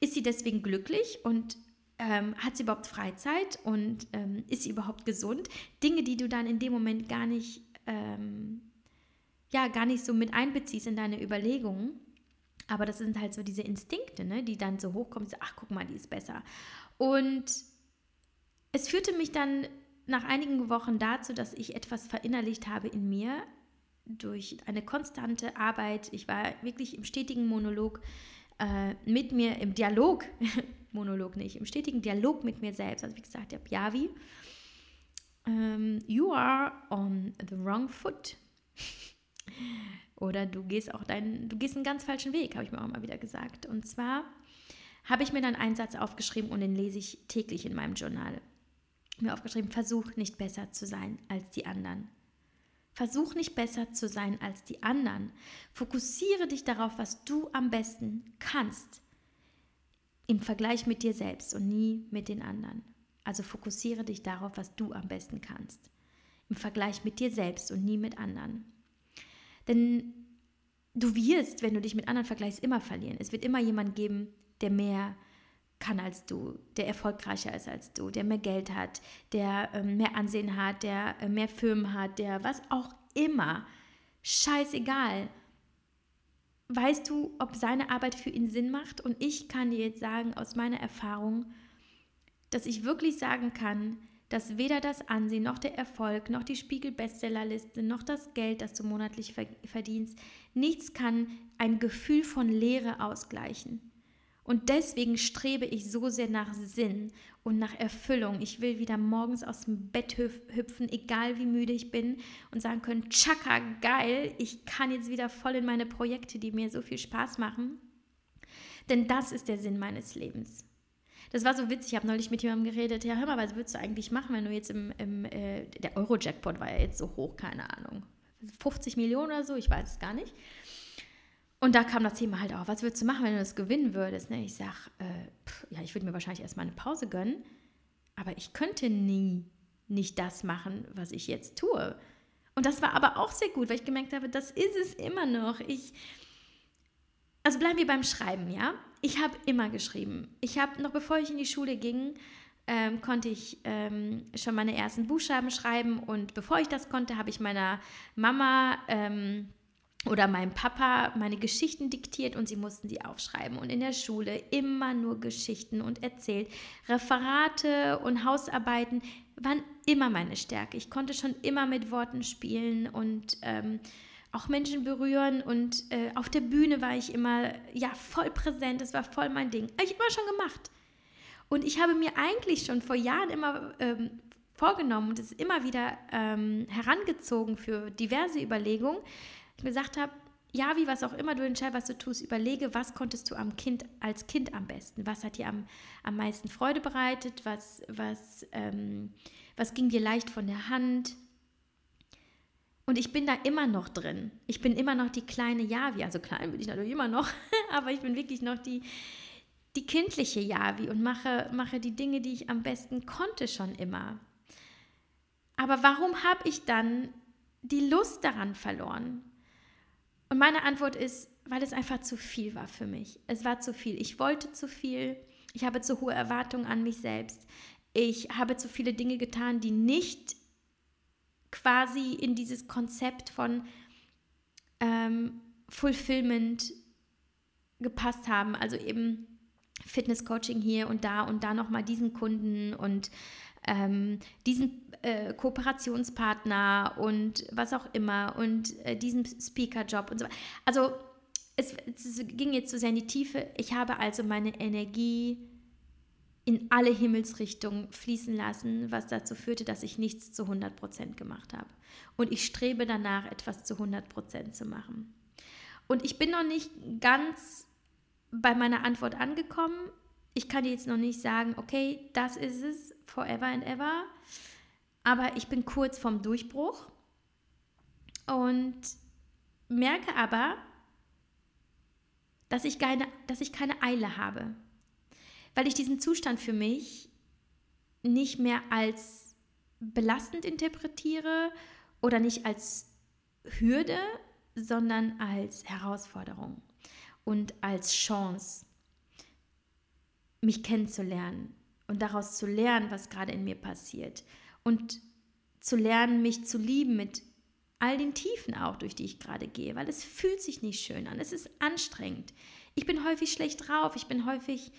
ist sie deswegen glücklich und ähm, hat sie überhaupt Freizeit und ähm, ist sie überhaupt gesund? Dinge, die du dann in dem Moment gar nicht, ähm, ja, gar nicht so mit einbeziehst in deine Überlegungen. Aber das sind halt so diese Instinkte, ne, die dann so hochkommen, so, ach, guck mal, die ist besser. Und es führte mich dann nach einigen Wochen dazu, dass ich etwas verinnerlicht habe in mir durch eine konstante Arbeit. Ich war wirklich im stetigen Monolog äh, mit mir im Dialog, Monolog nicht, im stetigen Dialog mit mir selbst. Also wie gesagt, ich habe Yavi, um, ähm, you are on the wrong foot. Oder du gehst auch deinen, du gehst einen ganz falschen Weg, habe ich mir auch mal wieder gesagt. Und zwar habe ich mir dann einen Satz aufgeschrieben und den lese ich täglich in meinem Journal. Mir aufgeschrieben, versuch nicht besser zu sein als die anderen. Versuch nicht besser zu sein als die anderen. Fokussiere dich darauf, was du am besten kannst. Im Vergleich mit dir selbst und nie mit den anderen. Also fokussiere dich darauf, was du am besten kannst. Im Vergleich mit dir selbst und nie mit anderen. Denn du wirst, wenn du dich mit anderen vergleichst, immer verlieren. Es wird immer jemand geben, der mehr kann als du, der erfolgreicher ist als du, der mehr Geld hat, der äh, mehr Ansehen hat, der äh, mehr Firmen hat, der was auch immer. Scheißegal. Weißt du, ob seine Arbeit für ihn Sinn macht? Und ich kann dir jetzt sagen, aus meiner Erfahrung, dass ich wirklich sagen kann, dass weder das Ansehen noch der Erfolg noch die Spiegel-Bestsellerliste noch das Geld, das du monatlich verdienst, nichts kann ein Gefühl von Leere ausgleichen. Und deswegen strebe ich so sehr nach Sinn und nach Erfüllung. Ich will wieder morgens aus dem Bett hüpfen, egal wie müde ich bin, und sagen können, tschakka, geil, ich kann jetzt wieder voll in meine Projekte, die mir so viel Spaß machen. Denn das ist der Sinn meines Lebens. Das war so witzig, ich habe neulich mit jemandem geredet, ja, hör mal, was würdest du eigentlich machen, wenn du jetzt im, im äh, der Euro-Jackpot war ja jetzt so hoch, keine Ahnung, 50 Millionen oder so, ich weiß es gar nicht. Und da kam das Thema halt auch, was würdest du machen, wenn du das gewinnen würdest? Ne? Ich sage, äh, ja, ich würde mir wahrscheinlich erstmal eine Pause gönnen, aber ich könnte nie nicht das machen, was ich jetzt tue. Und das war aber auch sehr gut, weil ich gemerkt habe, das ist es immer noch. Ich, also bleiben wir beim Schreiben, ja? Ich habe immer geschrieben. Ich habe, noch bevor ich in die Schule ging, ähm, konnte ich ähm, schon meine ersten Buchstaben schreiben und bevor ich das konnte, habe ich meiner Mama ähm, oder meinem Papa meine Geschichten diktiert und sie mussten sie aufschreiben. Und in der Schule immer nur Geschichten und erzählt. Referate und Hausarbeiten waren immer meine Stärke. Ich konnte schon immer mit Worten spielen und ähm, auch Menschen berühren. Und äh, auf der Bühne war ich immer ja voll präsent. Das war voll mein Ding. Habe ich immer schon gemacht. Und ich habe mir eigentlich schon vor Jahren immer ähm, vorgenommen und es immer wieder ähm, herangezogen für diverse Überlegungen, ich gesagt habe, ja, wie was auch immer du entscheidest, was du tust, überlege, was konntest du am Kind, als Kind am besten? Was hat dir am, am meisten Freude bereitet? Was, was, ähm, was ging dir leicht von der Hand? Und ich bin da immer noch drin. Ich bin immer noch die kleine Javi. Also klein bin ich natürlich immer noch, aber ich bin wirklich noch die, die kindliche Javi und mache, mache die Dinge, die ich am besten konnte, schon immer. Aber warum habe ich dann die Lust daran verloren? Und meine Antwort ist, weil es einfach zu viel war für mich. Es war zu viel. Ich wollte zu viel. Ich habe zu hohe Erwartungen an mich selbst. Ich habe zu viele Dinge getan, die nicht quasi in dieses Konzept von ähm, Fulfillment gepasst haben. Also eben Fitness-Coaching hier und da und da nochmal diesen Kunden und ähm, diesen äh, Kooperationspartner und was auch immer und äh, diesen Speaker-Job und so weiter. Also es, es ging jetzt zu sehr in die Tiefe. Ich habe also meine Energie in alle Himmelsrichtungen fließen lassen, was dazu führte, dass ich nichts zu 100% gemacht habe. Und ich strebe danach, etwas zu 100% zu machen. Und ich bin noch nicht ganz bei meiner Antwort angekommen. Ich kann jetzt noch nicht sagen, okay, das ist es, forever and ever. Aber ich bin kurz vorm Durchbruch und merke aber, dass ich keine, dass ich keine Eile habe, weil ich diesen Zustand für mich nicht mehr als belastend interpretiere oder nicht als Hürde, sondern als Herausforderung und als Chance, mich kennenzulernen und daraus zu lernen, was gerade in mir passiert und zu lernen, mich zu lieben mit all den Tiefen auch, durch die ich gerade gehe, weil es fühlt sich nicht schön an, es ist anstrengend. Ich bin häufig schlecht drauf, ich bin häufig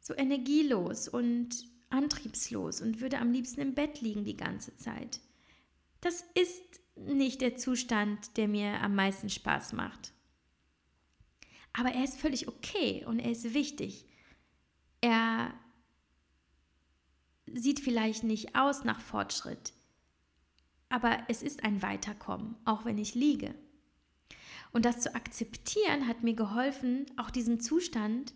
so energielos und antriebslos und würde am liebsten im Bett liegen die ganze Zeit. Das ist nicht der Zustand, der mir am meisten Spaß macht. Aber er ist völlig okay und er ist wichtig. Er sieht vielleicht nicht aus nach Fortschritt, aber es ist ein Weiterkommen, auch wenn ich liege. Und das zu akzeptieren hat mir geholfen, auch diesen Zustand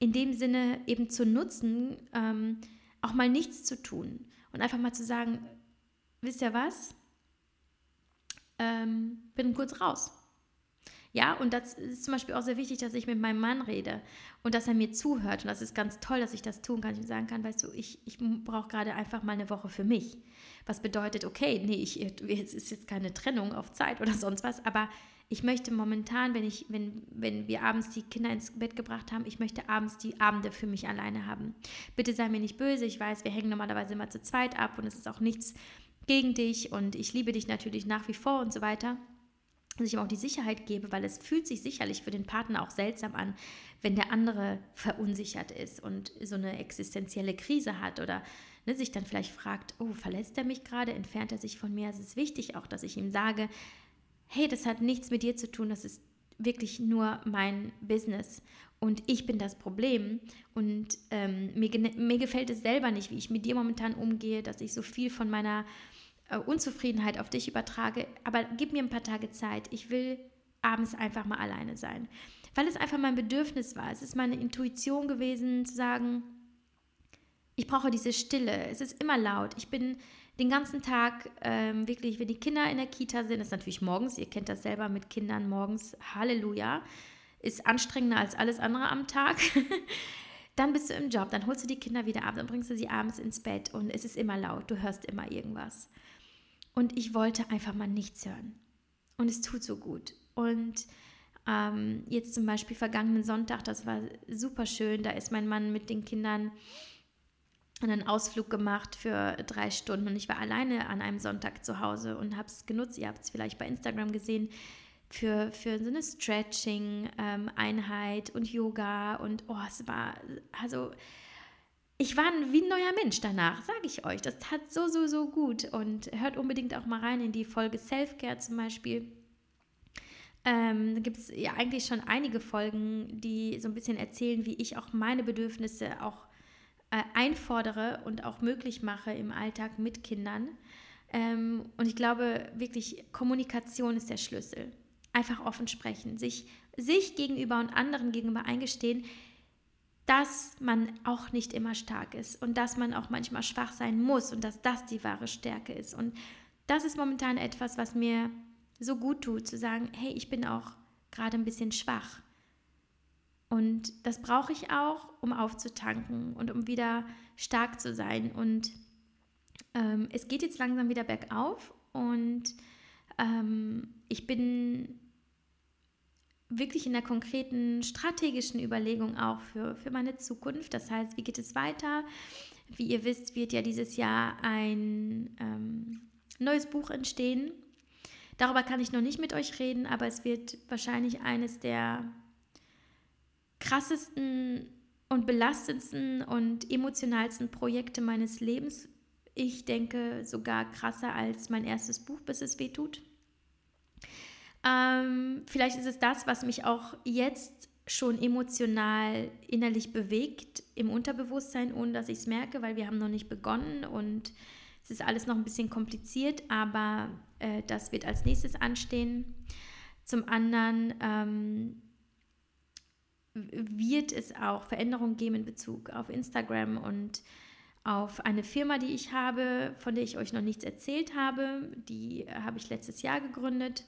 in dem Sinne eben zu nutzen, ähm, auch mal nichts zu tun und einfach mal zu sagen, wisst ihr was? Ähm, bin kurz raus. Ja, und das ist zum Beispiel auch sehr wichtig, dass ich mit meinem Mann rede und dass er mir zuhört. Und das ist ganz toll, dass ich das tun kann. Ich sagen kann, weißt du, ich, ich brauche gerade einfach mal eine Woche für mich. Was bedeutet, okay, nee, ich, es ist jetzt keine Trennung auf Zeit oder sonst was, aber ich möchte momentan, wenn, ich, wenn, wenn wir abends die Kinder ins Bett gebracht haben, ich möchte abends die Abende für mich alleine haben. Bitte sei mir nicht böse, ich weiß, wir hängen normalerweise immer zu zweit ab und es ist auch nichts gegen dich und ich liebe dich natürlich nach wie vor und so weiter dass ich ihm auch die Sicherheit gebe, weil es fühlt sich sicherlich für den Partner auch seltsam an, wenn der andere verunsichert ist und so eine existenzielle Krise hat oder ne, sich dann vielleicht fragt, oh, verlässt er mich gerade, entfernt er sich von mir? Es ist wichtig auch, dass ich ihm sage, hey, das hat nichts mit dir zu tun, das ist wirklich nur mein Business und ich bin das Problem und ähm, mir, mir gefällt es selber nicht, wie ich mit dir momentan umgehe, dass ich so viel von meiner äh, Unzufriedenheit auf dich übertrage, aber gib mir ein paar Tage Zeit. Ich will abends einfach mal alleine sein. Weil es einfach mein Bedürfnis war. Es ist meine Intuition gewesen, zu sagen, ich brauche diese Stille. Es ist immer laut. Ich bin den ganzen Tag ähm, wirklich, wenn die Kinder in der Kita sind, ist natürlich morgens, ihr kennt das selber mit Kindern morgens, Halleluja, ist anstrengender als alles andere am Tag. dann bist du im Job, dann holst du die Kinder wieder ab, dann bringst du sie abends ins Bett und es ist immer laut, du hörst immer irgendwas. Und ich wollte einfach mal nichts hören. Und es tut so gut. Und ähm, jetzt zum Beispiel vergangenen Sonntag, das war super schön, da ist mein Mann mit den Kindern einen Ausflug gemacht für drei Stunden und ich war alleine an einem Sonntag zu Hause und habe es genutzt. Ihr habt es vielleicht bei Instagram gesehen für, für so eine Stretching-Einheit ähm, und Yoga und oh, es war, also ich war wie ein neuer Mensch danach, sage ich euch. Das tat so, so, so gut und hört unbedingt auch mal rein in die Folge Self-Care zum Beispiel. Ähm, da gibt es ja eigentlich schon einige Folgen, die so ein bisschen erzählen, wie ich auch meine Bedürfnisse auch äh, einfordere und auch möglich mache im Alltag mit Kindern. Ähm, und ich glaube wirklich, Kommunikation ist der Schlüssel. Einfach offen sprechen, sich, sich gegenüber und anderen gegenüber eingestehen, dass man auch nicht immer stark ist und dass man auch manchmal schwach sein muss und dass das die wahre Stärke ist. Und das ist momentan etwas, was mir so gut tut, zu sagen, hey, ich bin auch gerade ein bisschen schwach. Und das brauche ich auch, um aufzutanken und um wieder stark zu sein. Und ähm, es geht jetzt langsam wieder bergauf und ähm, ich bin wirklich in der konkreten strategischen Überlegung auch für, für meine Zukunft. Das heißt, wie geht es weiter? Wie ihr wisst, wird ja dieses Jahr ein ähm, neues Buch entstehen. Darüber kann ich noch nicht mit euch reden, aber es wird wahrscheinlich eines der krassesten und belastendsten und emotionalsten Projekte meines Lebens. Ich denke sogar krasser als mein erstes Buch, bis es weh tut. Ähm, vielleicht ist es das, was mich auch jetzt schon emotional innerlich bewegt im Unterbewusstsein, ohne dass ich es merke, weil wir haben noch nicht begonnen und es ist alles noch ein bisschen kompliziert, aber äh, das wird als nächstes anstehen. Zum anderen ähm, wird es auch Veränderungen geben in Bezug auf Instagram und auf eine Firma, die ich habe, von der ich euch noch nichts erzählt habe. Die habe ich letztes Jahr gegründet.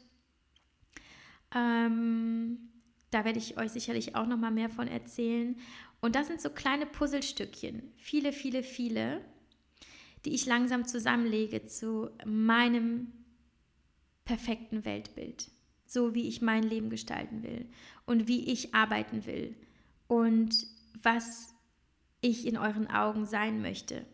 Ähm, da werde ich euch sicherlich auch noch mal mehr von erzählen. Und das sind so kleine Puzzlestückchen, viele, viele, viele, die ich langsam zusammenlege zu meinem perfekten Weltbild so wie ich mein Leben gestalten will und wie ich arbeiten will und was ich in euren Augen sein möchte.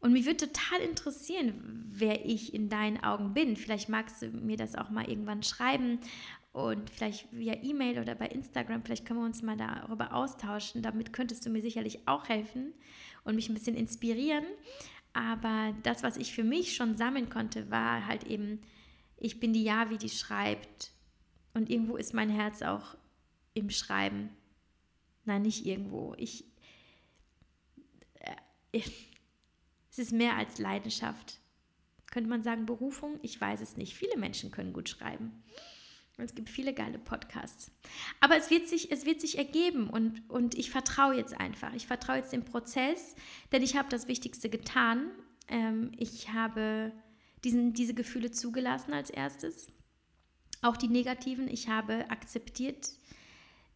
Und mich würde total interessieren, wer ich in deinen Augen bin. Vielleicht magst du mir das auch mal irgendwann schreiben und vielleicht via E-Mail oder bei Instagram. Vielleicht können wir uns mal darüber austauschen. Damit könntest du mir sicherlich auch helfen und mich ein bisschen inspirieren. Aber das, was ich für mich schon sammeln konnte, war halt eben ich bin die Javi, die schreibt. Und irgendwo ist mein Herz auch im Schreiben. Nein, nicht irgendwo. Ich, äh, es ist mehr als Leidenschaft. Könnte man sagen Berufung? Ich weiß es nicht. Viele Menschen können gut schreiben. Und es gibt viele geile Podcasts. Aber es wird sich, es wird sich ergeben und, und ich vertraue jetzt einfach. Ich vertraue jetzt dem Prozess, denn ich habe das Wichtigste getan. Ähm, ich habe diesen, diese Gefühle zugelassen als erstes. Auch die negativen. Ich habe akzeptiert,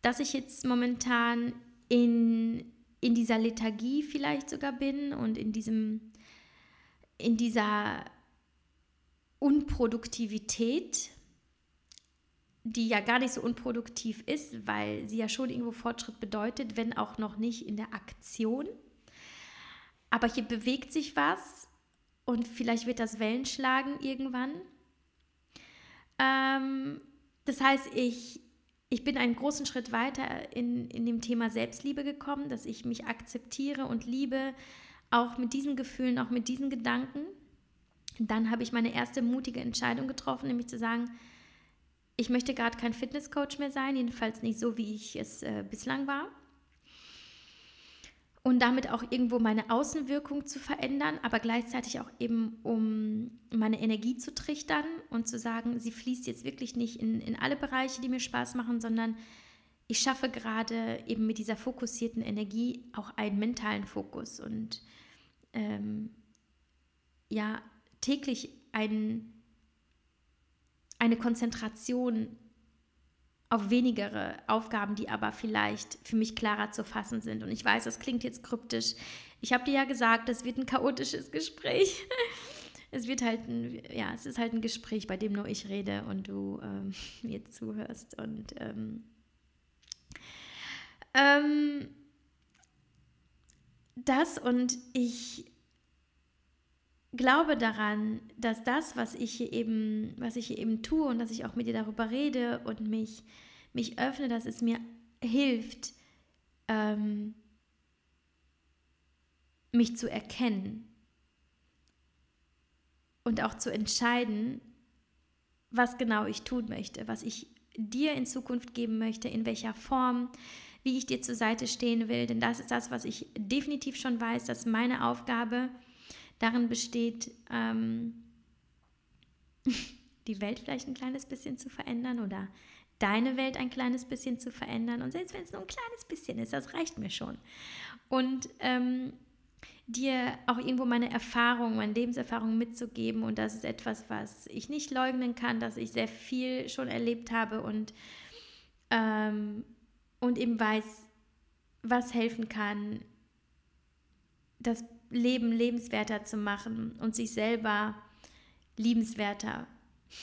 dass ich jetzt momentan in, in dieser Lethargie vielleicht sogar bin und in diesem, in dieser Unproduktivität, die ja gar nicht so unproduktiv ist, weil sie ja schon irgendwo Fortschritt bedeutet, wenn auch noch nicht in der Aktion. Aber hier bewegt sich was und vielleicht wird das Wellen schlagen irgendwann. Ähm, das heißt, ich, ich bin einen großen Schritt weiter in, in dem Thema Selbstliebe gekommen, dass ich mich akzeptiere und liebe, auch mit diesen Gefühlen, auch mit diesen Gedanken. Dann habe ich meine erste mutige Entscheidung getroffen, nämlich zu sagen, ich möchte gerade kein Fitnesscoach mehr sein, jedenfalls nicht so, wie ich es äh, bislang war und damit auch irgendwo meine Außenwirkung zu verändern, aber gleichzeitig auch eben, um meine Energie zu trichtern und zu sagen, sie fließt jetzt wirklich nicht in, in alle Bereiche, die mir Spaß machen, sondern ich schaffe gerade eben mit dieser fokussierten Energie auch einen mentalen Fokus und ähm, ja, täglich ein, eine Konzentration auf wenigere Aufgaben, die aber vielleicht für mich klarer zu fassen sind. Und ich weiß, das klingt jetzt kryptisch. Ich habe dir ja gesagt, das wird ein chaotisches Gespräch. Es wird halt ein, ja, es ist halt ein Gespräch, bei dem nur ich rede und du ähm, mir zuhörst. Und ähm, ähm, das und ich glaube daran, dass das, was ich hier eben, was ich hier eben tue und dass ich auch mit dir darüber rede und mich, mich öffne, dass es mir hilft, ähm, mich zu erkennen und auch zu entscheiden, was genau ich tun möchte, was ich dir in Zukunft geben möchte, in welcher Form, wie ich dir zur Seite stehen will. Denn das ist das, was ich definitiv schon weiß, dass meine Aufgabe darin besteht, ähm, die Welt vielleicht ein kleines bisschen zu verändern oder deine Welt ein kleines bisschen zu verändern. Und selbst wenn es nur ein kleines bisschen ist, das reicht mir schon. Und ähm, dir auch irgendwo meine Erfahrungen, meine Lebenserfahrungen mitzugeben. Und das ist etwas, was ich nicht leugnen kann, dass ich sehr viel schon erlebt habe und, ähm, und eben weiß, was helfen kann, das Leben lebenswerter zu machen und sich selber liebenswerter.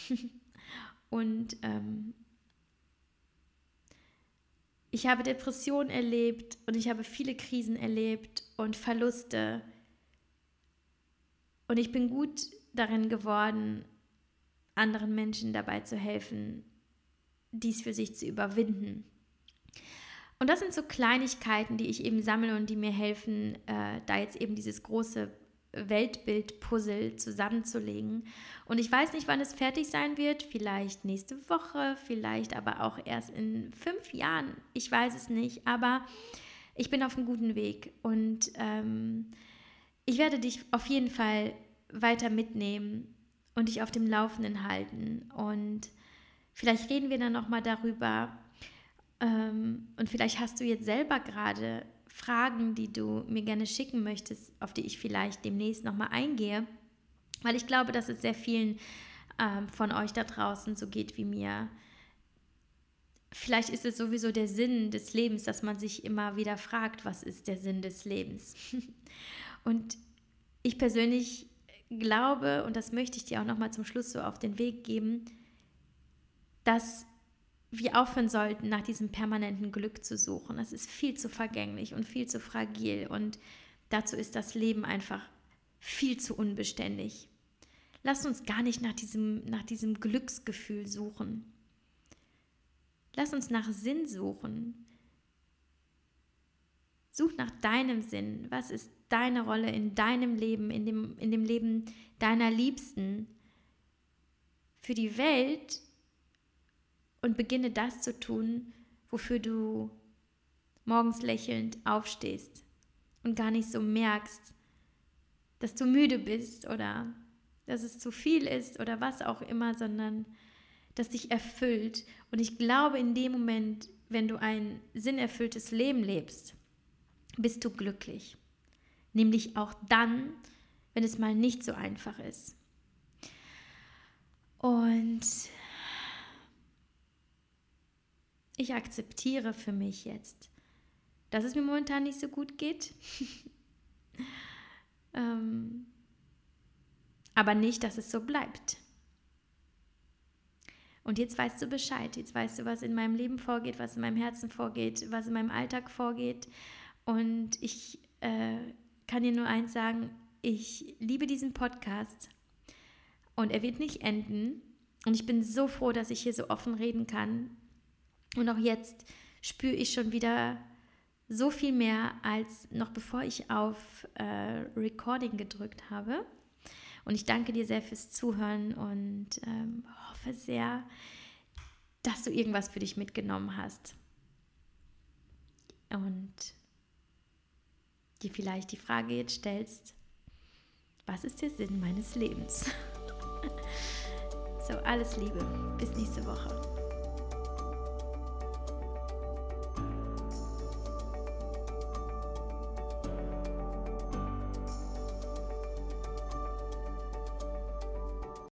und ähm, ich habe Depressionen erlebt und ich habe viele Krisen erlebt und Verluste. Und ich bin gut darin geworden, anderen Menschen dabei zu helfen, dies für sich zu überwinden. Und das sind so Kleinigkeiten, die ich eben sammle und die mir helfen, äh, da jetzt eben dieses große Weltbild-Puzzle zusammenzulegen. Und ich weiß nicht, wann es fertig sein wird. Vielleicht nächste Woche, vielleicht aber auch erst in fünf Jahren. Ich weiß es nicht. Aber ich bin auf einem guten Weg. Und ähm, ich werde dich auf jeden Fall weiter mitnehmen und dich auf dem Laufenden halten. Und vielleicht reden wir dann nochmal darüber. Ähm, und vielleicht hast du jetzt selber gerade Fragen, die du mir gerne schicken möchtest, auf die ich vielleicht demnächst nochmal eingehe, weil ich glaube, dass es sehr vielen ähm, von euch da draußen so geht wie mir. Vielleicht ist es sowieso der Sinn des Lebens, dass man sich immer wieder fragt, was ist der Sinn des Lebens? und ich persönlich glaube, und das möchte ich dir auch nochmal zum Schluss so auf den Weg geben, dass wir aufhören sollten, nach diesem permanenten Glück zu suchen. Das ist viel zu vergänglich und viel zu fragil und dazu ist das Leben einfach viel zu unbeständig. Lass uns gar nicht nach diesem, nach diesem Glücksgefühl suchen. Lass uns nach Sinn suchen. Such nach deinem Sinn. Was ist deine Rolle in deinem Leben, in dem, in dem Leben deiner Liebsten? Für die Welt und beginne das zu tun, wofür du morgens lächelnd aufstehst und gar nicht so merkst, dass du müde bist oder dass es zu viel ist oder was auch immer, sondern dass dich erfüllt. Und ich glaube, in dem Moment, wenn du ein sinnerfülltes Leben lebst, bist du glücklich. Nämlich auch dann, wenn es mal nicht so einfach ist. Und ich akzeptiere für mich jetzt, dass es mir momentan nicht so gut geht. ähm, aber nicht, dass es so bleibt. Und jetzt weißt du Bescheid. Jetzt weißt du, was in meinem Leben vorgeht, was in meinem Herzen vorgeht, was in meinem Alltag vorgeht. Und ich äh, kann dir nur eins sagen, ich liebe diesen Podcast und er wird nicht enden. Und ich bin so froh, dass ich hier so offen reden kann und auch jetzt spüre ich schon wieder so viel mehr als noch bevor ich auf äh, Recording gedrückt habe. Und ich danke dir sehr fürs Zuhören und ähm, hoffe sehr, dass du irgendwas für dich mitgenommen hast. Und dir vielleicht die Frage jetzt stellst, was ist der Sinn meines Lebens? so, alles Liebe. Bis nächste Woche.